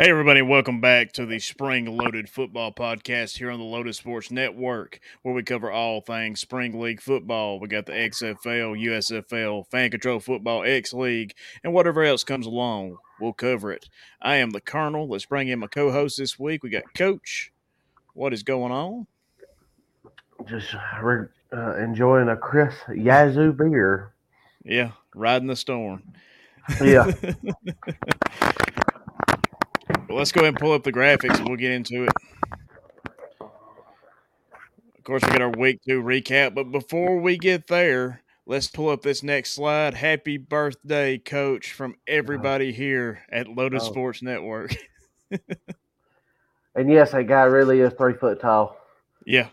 Hey, everybody, welcome back to the Spring Loaded Football Podcast here on the Loaded Sports Network, where we cover all things Spring League football. We got the XFL, USFL, Fan Control Football, X League, and whatever else comes along. We'll cover it. I am the Colonel. Let's bring in my co host this week. We got Coach. What is going on? Just uh, enjoying a crisp Yazoo beer. Yeah, riding the storm. Yeah. But let's go ahead and pull up the graphics and we'll get into it. Of course, we got our week two recap. But before we get there, let's pull up this next slide. Happy birthday, coach, from everybody here at Loaded oh. Sports Network. and yes, that guy really is three foot tall. Yeah.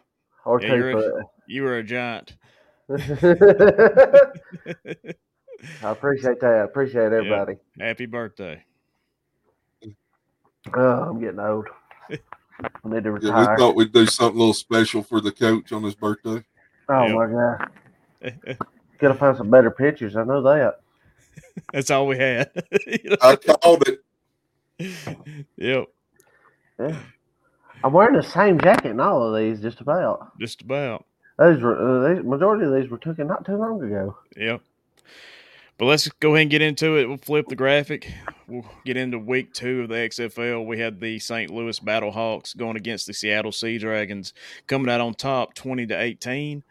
Or yeah, two foot. A, you were a giant. I appreciate that. I appreciate everybody. Yeah. Happy birthday. Oh, I'm getting old. I need to retire. Yeah, we thought we'd do something a little special for the coach on his birthday. Oh yep. my god! Gotta find some better pictures. I know that. That's all we had. I called it. Yep. Yeah. I'm wearing the same jacket in all of these, just about. Just about. Those were uh, these, majority of these were taken not too long ago. Yep. But let's go ahead and get into it. We'll flip the graphic. We'll get into week two of the XFL. We had the St. Louis Battlehawks going against the Seattle Sea Dragons, coming out on top 20 to 18.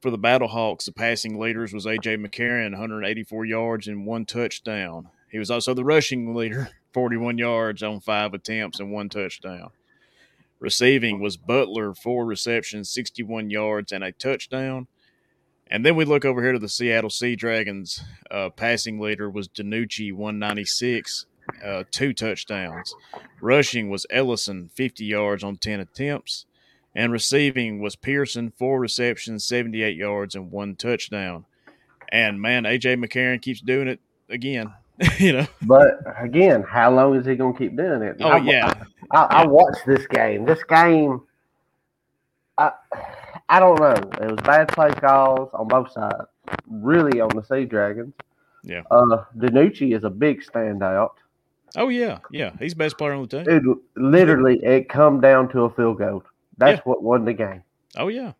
For the Battlehawks, the passing leaders was A.J. McCarron, 184 yards and one touchdown. He was also the rushing leader, 41 yards on five attempts and one touchdown. Receiving was Butler, four receptions, 61 yards, and a touchdown. And then we look over here to the Seattle Sea Dragons. Uh, passing leader was DiNucci, 196, uh, two touchdowns. Rushing was Ellison, 50 yards on 10 attempts. And receiving was Pearson, four receptions, 78 yards, and one touchdown. And man, AJ McCarron keeps doing it again. you know, but again, how long is he going to keep doing it? Oh I, yeah, I, I, I watched this game. This game, I, I don't know. It was bad play calls on both sides. Really on the Sea Dragons. Yeah. Uh, DiNucci is a big standout. Oh yeah, yeah. He's the best player on the team. It literally it come down to a field goal. That's yeah. what won the game. Oh yeah.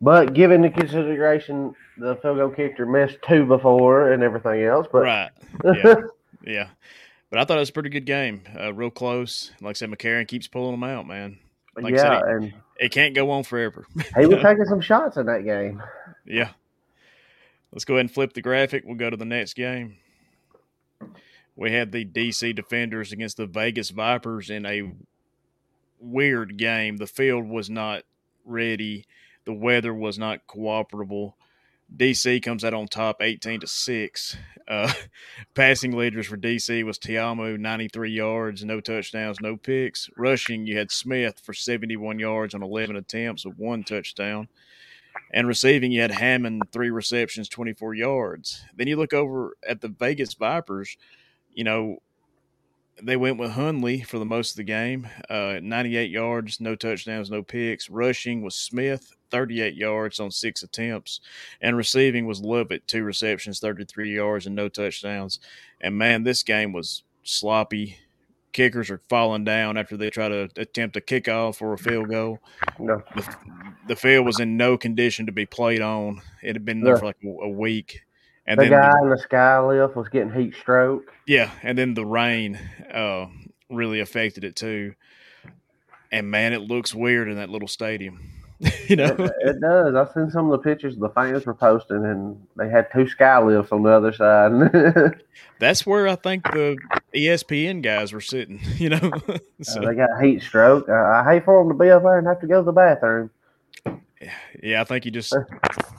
But given the consideration, the field goal kicker missed two before and everything else. But right. Yeah. yeah. But I thought it was a pretty good game. Uh, real close. Like I said, McCarron keeps pulling them out, man. Like yeah, said, and it can't go on forever. he was taking some shots in that game. Yeah. Let's go ahead and flip the graphic. We'll go to the next game. We had the DC Defenders against the Vegas Vipers in a weird game. The field was not ready. The weather was not cooperable. DC comes out on top 18 to 6. Uh, passing leaders for DC was Ta'amu, 93 yards, no touchdowns, no picks. Rushing, you had Smith for 71 yards on 11 attempts with one touchdown. And receiving, you had Hammond, three receptions, 24 yards. Then you look over at the Vegas Vipers, you know, they went with Hundley for the most of the game, uh, 98 yards, no touchdowns, no picks. Rushing was Smith, 38 yards on six attempts, and receiving was Lovett, two receptions, 33 yards, and no touchdowns. And man, this game was sloppy. Kickers are falling down after they try to attempt a kickoff or a field goal. No. The, the field was in no condition to be played on. It had been there for like a week. And the guy the, in the sky lift was getting heat stroke. Yeah, and then the rain uh, really affected it too. And man, it looks weird in that little stadium. you know, it, it, does. I've seen some of the pictures the fans were posting, and they had two sky lifts on the other side. That's where I think the ESPN guys were sitting. You know, so, uh, they got heat stroke. Uh, I hate for them to be up there and have to go to the bathroom. Yeah, I think you just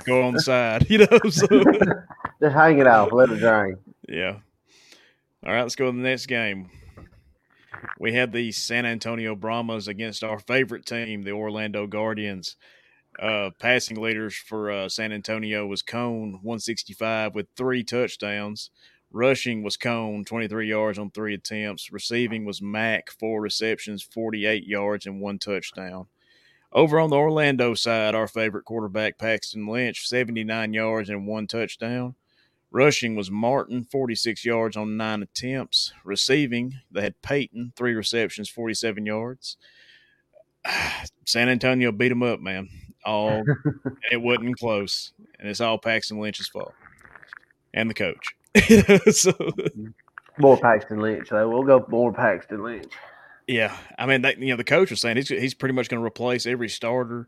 go on the side. You know, so. just hang it off, let it drain. Yeah. All right, let's go to the next game we had the San Antonio Brahmas against our favorite team, the Orlando Guardians. Uh, passing leaders for uh, San Antonio was Coan, 165 with three touchdowns. Rushing was Coan, 23 yards on three attempts. Receiving was Mack, four receptions, 48 yards, and one touchdown. Over on the Orlando side, our favorite quarterback, Paxton Lynch, 79 yards and one touchdown. Rushing was Martin, 46 yards on nine attempts. Receiving, they had Peyton, three receptions, 47 yards. San Antonio beat them up, man. All it wasn't close, and it's all Paxton Lynch's fault and the coach. so, More Paxton Lynch, though. We'll go more Paxton Lynch. yeah, I mean, that, you know, the coach was saying he's he's pretty much going to replace every starter,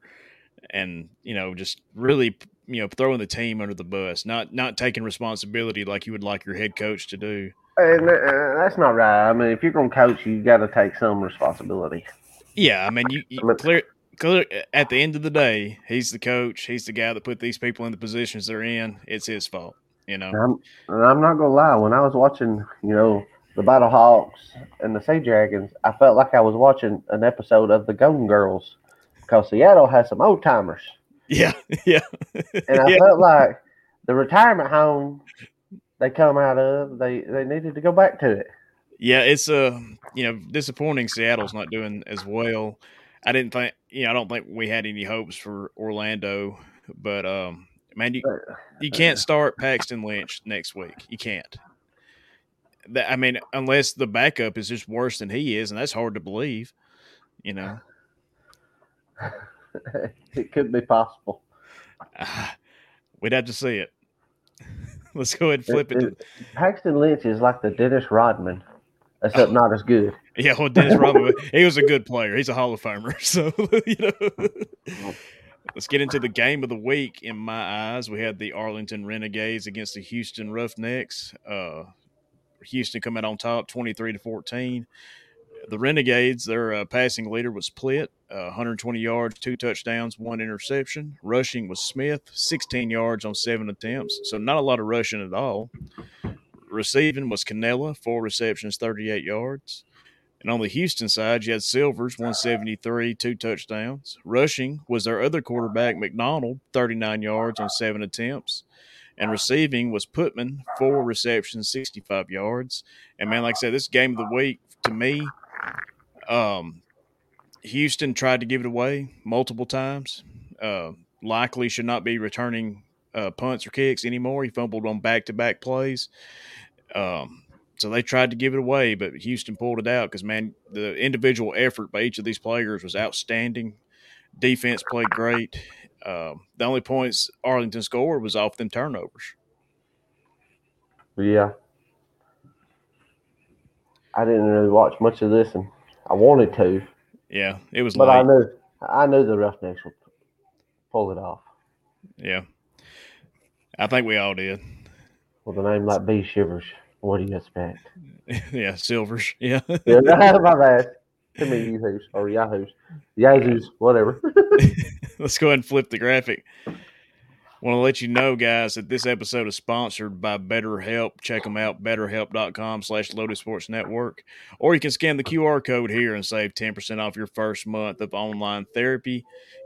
and you know, just really you know throwing the team under the bus, not not taking responsibility like you would like your head coach to do. And uh, that's not right. I mean, if you're going to coach, you got to take some responsibility. Yeah, I mean, you, you clear, clear. At the end of the day, he's the coach. He's the guy that put these people in the positions they're in. It's his fault, you know. And I'm, and I'm not going to lie. When I was watching, you know, the Battle Hawks and the Sea Dragons, I felt like I was watching an episode of the Golden Girls because Seattle has some old timers. Yeah, yeah, And I yeah. felt like the retirement home they come out of, they, they needed to go back to it. yeah. It's uh, you know, disappointing. Seattle's not doing as well. I didn't think, you know, I don't think we had any hopes for Orlando, but um, man, you you can't start Paxton Lynch next week. You can't. That I mean, unless the backup is just worse than he is, and that's hard to believe. You know. it could be possible. Ah, we'd have to see it. Let's go ahead and flip it. to- Paxton Lynch is like the Dennis Rodman, except Oh. not as good. yeah, well, Dennis Rodman, he was a good player. He's a Hall of Famer. So, you know, let's get into the game of the week. In my eyes, we had the Arlington Renegades against the Houston Roughnecks. Uh, Houston coming on top, twenty-three to fourteen. The Renegades, their uh, passing leader was Plitt, uh, 120 yards, two touchdowns, one interception. Rushing was Smith, 16 yards on seven attempts. So not a lot of rushing at all. Receiving was Cannella, four receptions, 38 yards. And on the Houston side, you had Silvers, 173, two touchdowns. Rushing was their other quarterback, McDonald, 39 yards on seven attempts. And receiving was Putman, four receptions, 65 yards. And man, like I said, this game of the week to me, um, Houston tried to give it away multiple times. Uh, likely should not be returning uh, punts or kicks anymore. He fumbled on back to back plays. Um, so they tried to give it away, but Houston pulled it out because, man, the individual effort by each of these players was outstanding. Defense played great. Um, the only points Arlington scored was off them turnovers. Yeah. I didn't really watch much of this, and I wanted to, Yeah, it was but late. I knew I knew the Roughnecks would pull it off yeah, I think we all did. with a name like B Shivers. What do you expect? yeah, Silvers. Yeah. Yeah, my bad. Too many Yahoos or Yahoos, Yahoos, whatever. Let's go ahead and flip the graphic. Want to let you know, guys, that this episode is sponsored by BetterHelp. Check them out, betterhelp.com slash Loaded Sports Network. Or you can scan the QR code here and save 10% off your first month of online therapy.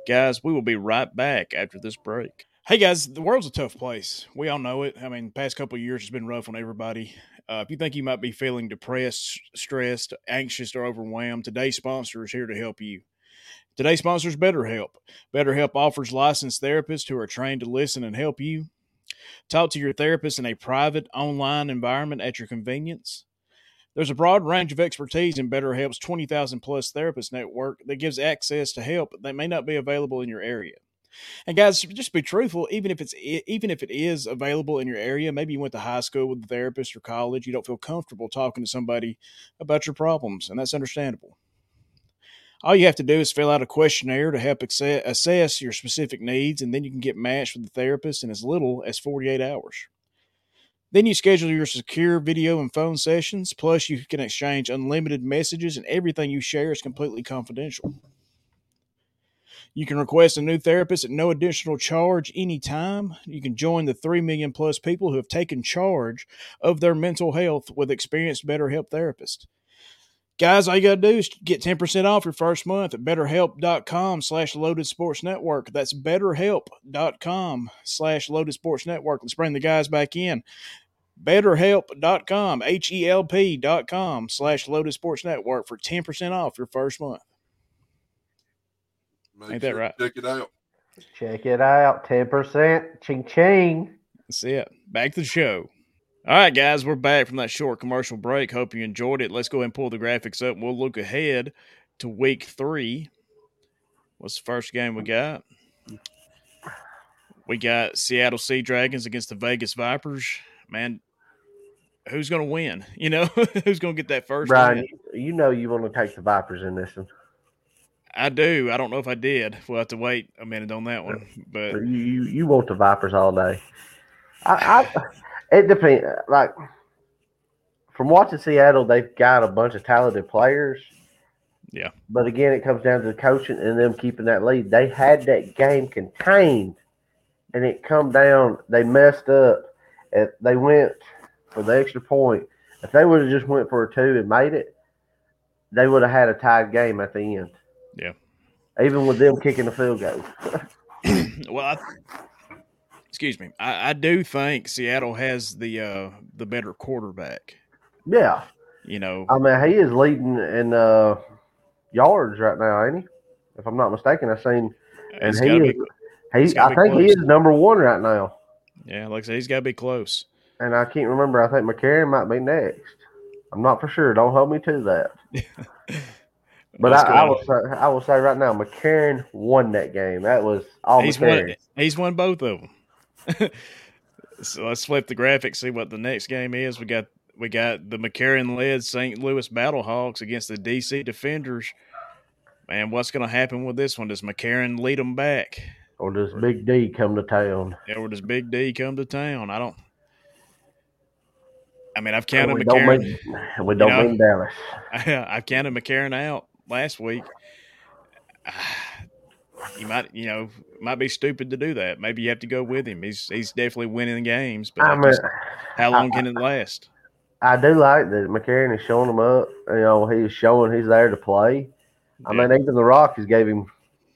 Guys, we will be right back after this break. Hey, guys, the world's a tough place. We all know it. I mean, the past couple years has been rough on everybody. Uh, if you think you might be feeling depressed, stressed, anxious, or overwhelmed, today's sponsor is here to help you. Today's sponsor is BetterHelp. BetterHelp offers licensed therapists who are trained to listen and help you. Talk to your therapist in a private, online environment at your convenience. There's a broad range of expertise in BetterHelp's 20,000 plus therapist network that gives access to help that may not be available in your area. And guys, just be truthful. Even if it's even if it is available in your area, maybe you went to high school with a therapist or college, you don't feel comfortable talking to somebody about your problems, and that's understandable. All you have to do is fill out a questionnaire to help assess your specific needs, and then you can get matched with the therapist in as little as 48 hours. Then you schedule your secure video and phone sessions, plus, you can exchange unlimited messages, and everything you share is completely confidential. You can request a new therapist at no additional charge anytime. You can join the 3 million plus people who have taken charge of their mental health with experienced BetterHelp therapists. Guys, all you gotta do is get 10% off your first month at betterhelp.com slash loaded sports network. That's betterhelp.com slash loaded sports network. Let's bring the guys back in. Betterhelp.com, H E L P.com slash loaded sports network for 10% off your first month. Make Ain't that sure to right? Check it out. Check it out, ten percent, ching ching. That's it. Back to the show. All right, guys, we're back from that short commercial break. Hope you enjoyed it. Let's go ahead and pull the graphics up. We'll look ahead to week three. What's the first game we got? We got Seattle Sea Dragons against the Vegas Vipers. Man, who's going to win? You know, who's going to get that first? Brian, win? you, you know you want to take the Vipers in this one. I do. I don't know if I did. We'll have to wait a minute on that one. But You you, you want the Vipers all day. I, I it depends. Like from watching Seattle, they've got a bunch of talented players. Yeah. But again, it comes down to the coaching and them keeping that lead. They had that game contained, and it come down. They messed up. If they went for the extra point, if they would have just went for a two and made it, they would have had a tied game at the end. Yeah. Even with them kicking the field goal. well, I, excuse me. I, I do think Seattle has the uh, the better quarterback. Yeah. You know, I mean, he is leading in uh, yards right now, ain't he? If I'm not mistaken, I've seen. And he is, be, he, I think he is number one right now. yeah, like I said, he's got to be close. And I can't remember. I think McCarron might be next. I'm not for sure. Don't hold me to that. But I, I will say, I will say right now, McCarron won that game. That was all he's McCarron. won. He's won both of them. So let's flip the graphic. See what the next game is. We got we got the McCarron led St. Louis Battlehawks against the DC Defenders. Man, what's going to happen with this one? Does McCarron lead them back, Or does Big D come to town? Yeah, or does Big D come to town? I don't. I mean, I've counted we don't McCarron. mean, we don't know, mean Dallas. I've counted McCarron out last week. Ah, You might, you know, might be stupid to do that. Maybe you have to go with him. He's he's definitely winning games, but I I mean, just- how long can it last? I do like that McCarron is showing him up. You know, he's showing he's there to play. I Yeah. mean, even the Rockies gave him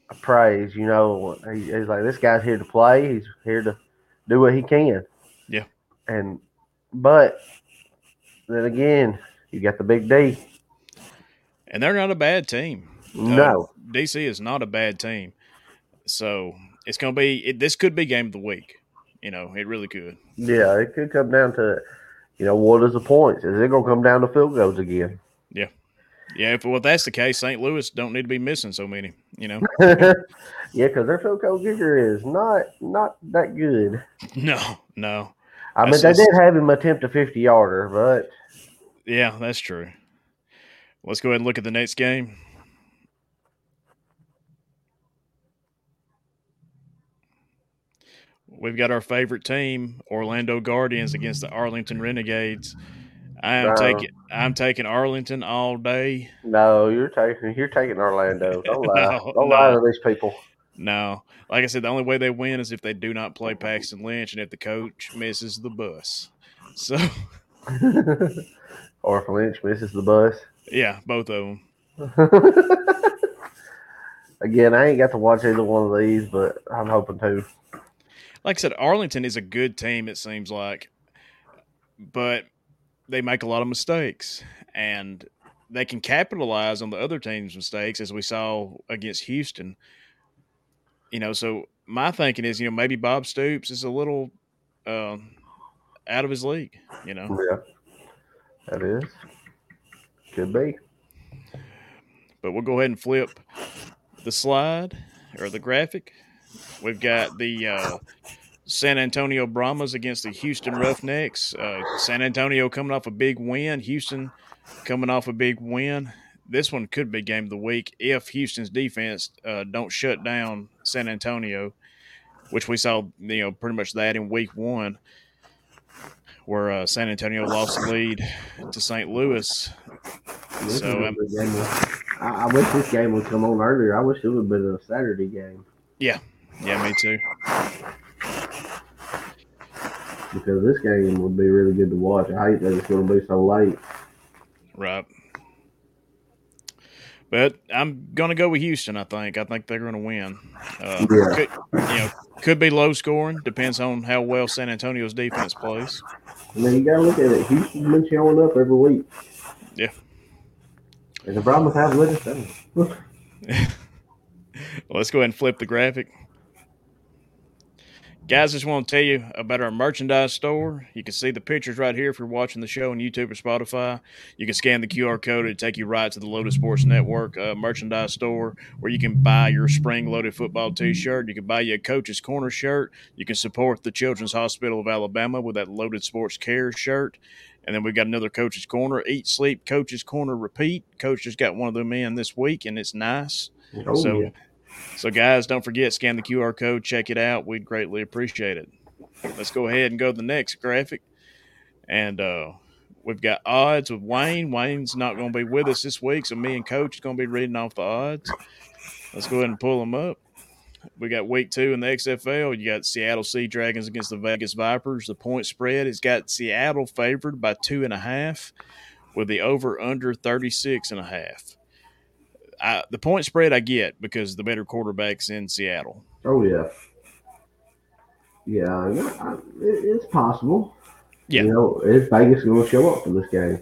a praise. You know, he, he's like, this guy's here to play. He's here to do what he can. Yeah. And, but then again, you got the big D. and they're not a bad team. Uh, No, DC is not a bad team. So it's going to be. It, this could be game of the week. You know, it really could. yeah, it could come down to, you know, what is the points? Is it going to come down to field goals again? Yeah, Yeah, if well, if that's the case, St. Louis don't need to be missing so many. You know, yeah, because their field goal kicker is not not that good. no, no. I mean, That's they did have him attempt a fifty yarder, but Yeah, that's true. Let's go ahead and look at the next game. We've got our favorite team, Orlando Guardians, against the Arlington Renegades. I am Wow. taking I'm taking Arlington all day. no, you're taking you're taking Orlando. Don't lie. No, Don't lie to these people. No, like I said, the only way they win is if they do not play Paxton Lynch and if the coach misses the bus. So or if Lynch misses the bus. yeah, both of them. Again, I ain't got to watch either one of these, but I'm hoping to. Like I said, Arlington is a good team, it seems like, but they make a lot of mistakes and they can capitalize on the other team's mistakes, as we saw against Houston. You know, so my thinking is, you know, maybe Bob Stoops is a little um, out of his league, you know. Yeah, that is. Could be. But we'll go ahead and flip the slide or the graphic. We've got the uh, San Antonio Brahmas against the Houston Roughnecks. Uh, San Antonio coming off a big win. Houston coming off a big win. This one could be game of the week if Houston's defense uh, don't shut down San Antonio, which we saw, you know, pretty much that in week one, where uh, San Antonio lost the lead to St. Louis. This So, um. I, I wish this game would come on earlier. I wish it would have been a Saturday game Yeah, me too. because this game would be really good to watch. I hate that it's going to be so late. Right. But I'm gonna go with Houston. I think. I think they're gonna win. Uh, Yeah. could, you know, could be low scoring. Depends on how well San Antonio's defense plays. I mean, you got to look at it. Houston's been showing up every week. Yeah. And the problem have let us down. Let's go ahead and flip the graphic. Guys, just want to tell you about our merchandise store. You can see the pictures right here if you're watching the show on YouTube or Spotify. You can scan the QR code to take you right to the Loaded Sports Network uh, merchandise store where you can buy your spring loaded football t shirt. You can buy you a Coach's Corner shirt. You can support the Children's Hospital of Alabama with that Loaded Sports Care shirt. And then we've got another Coach's Corner, Eat, Sleep, Coach's Corner, Repeat. Coach just got one of them in this week, and it's nice. Oh, so, yeah. So guys, don't forget scan the QR code, check it out. We'd greatly appreciate it. Let's go ahead and go to the next graphic, and uh, we've got odds with Wayne. Wayne's not going to be with us this week, so me and Coach are going to be reading off the odds. Let's go ahead and pull them up. We got week two in the XFL. You got Seattle Sea Dragons against the Vegas Vipers. The point spread has got Seattle favored by two and a half, with the over under 36 and a half. I, the point spread I get because the better quarterback's in Seattle. Oh yeah. Yeah, I- it- it's possible. Yeah. You know, is Vegas going to show up for this game?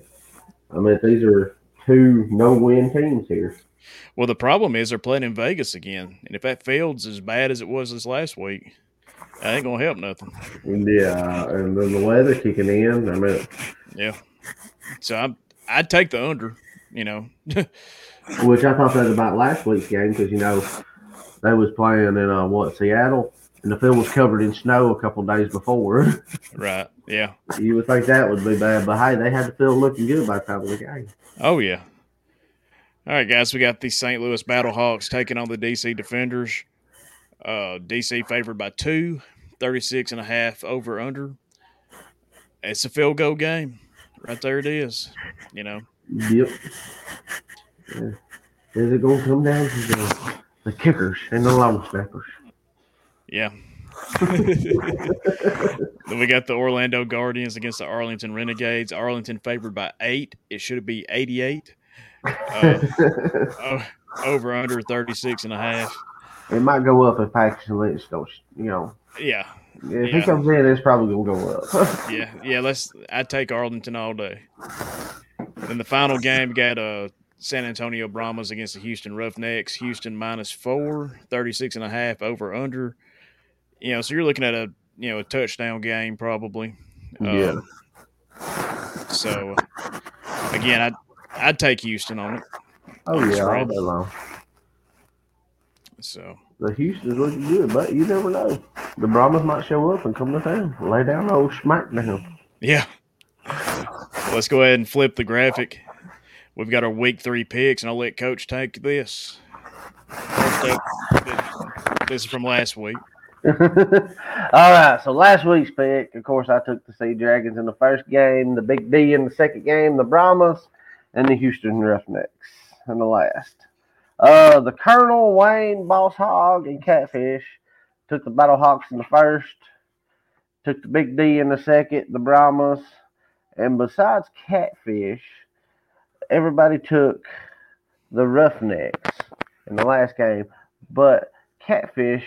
I mean, these are two no-win teams here. Well, the problem is they're playing in Vegas again, and if that field's as bad as it was this last week, that ain't gonna help nothing. Yeah, and then the weather kicking in. I mean, Yeah. So I'm I'd take the under. You know. which I thought that was about last week's game because you know they was playing in uh, what Seattle, and the field was covered in snow a couple days before. right. Yeah. you would think that would be bad, but hey, they had the field looking good by the time of the game. Oh yeah. All right, guys. We got the St. Louis Battlehawks taking on the DC Defenders. Uh, DC favored by two, 36 and a half over under. It's a field goal game. Right there it is. You know. Yep. Yeah. Is it going to come down to the, the kickers and the long snappers? Yeah. then we got the Orlando Guardians against the Arlington Renegades. Arlington favored by eight. It should be 88. Uh, o- over under 36 and a half. it might go up if Paxton Lynch goes. You know, Yeah. if Yeah. he comes in, it's probably going to go up. Yeah. Yeah. Let's, I'd take Arlington all day. Then the final game got uh, San Antonio Brahmas against the Houston Roughnecks. Houston minus four, 36 and a half over under. You know, so you're looking at a, you know, a touchdown game probably. Um, yeah. So again, I'd I'd take Houston on it. oh yeah, all day long. So The Houston's looking good, but you never know. The Brahmas might show up and come to town, lay down the old smackdown. yeah. Let's go ahead and flip the graphic. We've got our week three picks, and I'll let Coach take this. This is from last week. All right, so last week's pick, of course, I took the Sea Dragons in the first game, the Big D in the second game, the Brahmas, and the Houston Roughnecks in the last. Uh, the Colonel, Wayne, Boss Hog, and Catfish took the Battle Hawks in the first, took the Big D in the second, the Brahmas, and besides Catfish, everybody took the Roughnecks in the last game, but Catfish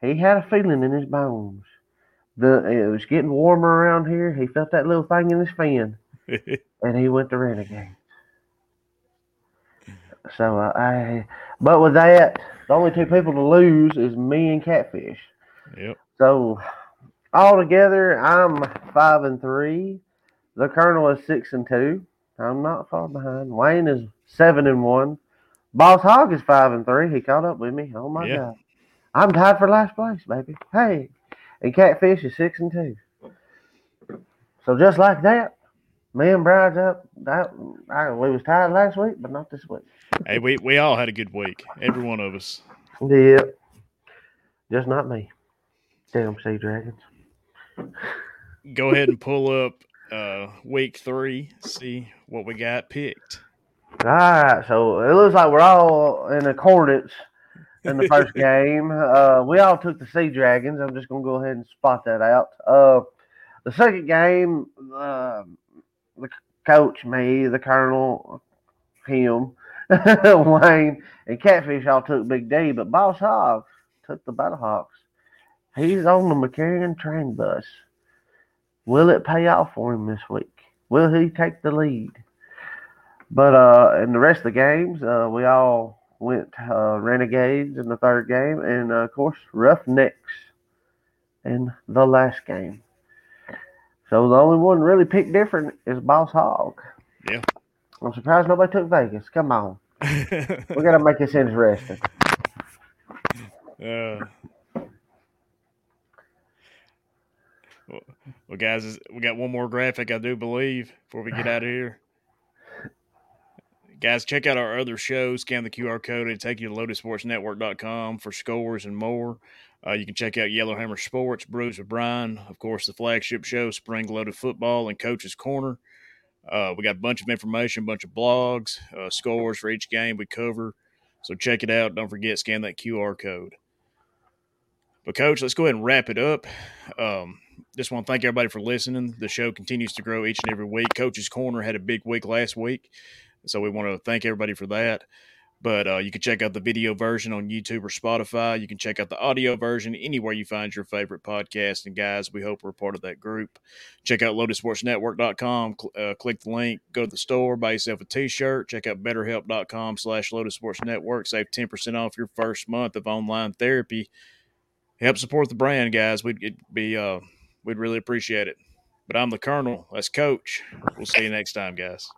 he had a feeling in his bones. The it was getting warmer around here. He felt that little thing in his fin, and he went to Renegade. So uh, I, but with that, the only two people to lose is me and Catfish. yep. So altogether, I'm five and three. The Colonel is six and two. I'm not far behind. Wayne is seven and one. Boss Hog is five and three. He caught up with me. Oh my Yeah. god. I'm tied for last place, baby. Hey. And Catfish is six and two. So just like that, me and Bride's up. That I, we was tied last week, but not this week. Hey, we, we all had a good week. Every one of us. Yep. Just not me. Damn sea dragons. Go ahead and pull up uh, week three. See what we got picked. All right, so it looks like we're all in accordance in the first game. Uh, we all took the Sea Dragons. I'm just gonna go ahead and spot that out. Uh, the second game, uh, the coach, me, the colonel, him, Wayne, and Catfish all took Big D, but Boss Hog took the Battlehawks. He's on the McCarron train bus. Will it pay off for him this week? Will he take the lead? But uh, in the rest of the games, uh, we all went uh, Renegades in the third game, and uh, of course Roughnecks in the last game. So the only one really picked different is Boss Hog. Yeah. I'm surprised nobody took Vegas. Come on. We got to make this interesting. Uh, well, well, guys, we got one more graphic, I do believe, before we get out of here. Guys, check out our other shows. Scan the QR code and take you to loadedsportsnetwork.com for scores and more. Uh, you can check out Yellowhammer Sports, Brews with Brian, of course, the flagship show, Spring Loaded Football, and Coach's Corner. Uh, we got a bunch of information, a bunch of blogs, uh, scores for each game we cover. So check it out. Don't forget, scan that QR code. But, Coach, let's go ahead and wrap it up. Um, just want to thank everybody for listening. The show continues to grow each and every week. Coach's Corner had a big week last week. So we want to thank everybody for that. But uh, you can check out the video version on YouTube or Spotify. You can check out the audio version anywhere you find your favorite podcast. And guys, we hope we're part of that group. Check out loadedsportsnetwork.com. Cl- uh, click the link. Go to the store. Buy yourself a t-shirt. Check out betterhelp.com slash Loaded Sports Network. Save 10% off your first month of online therapy. Help support the brand, guys. We'd be uh, we'd really appreciate it. But I'm the Colonel. That's Coach. We'll see you next time, guys.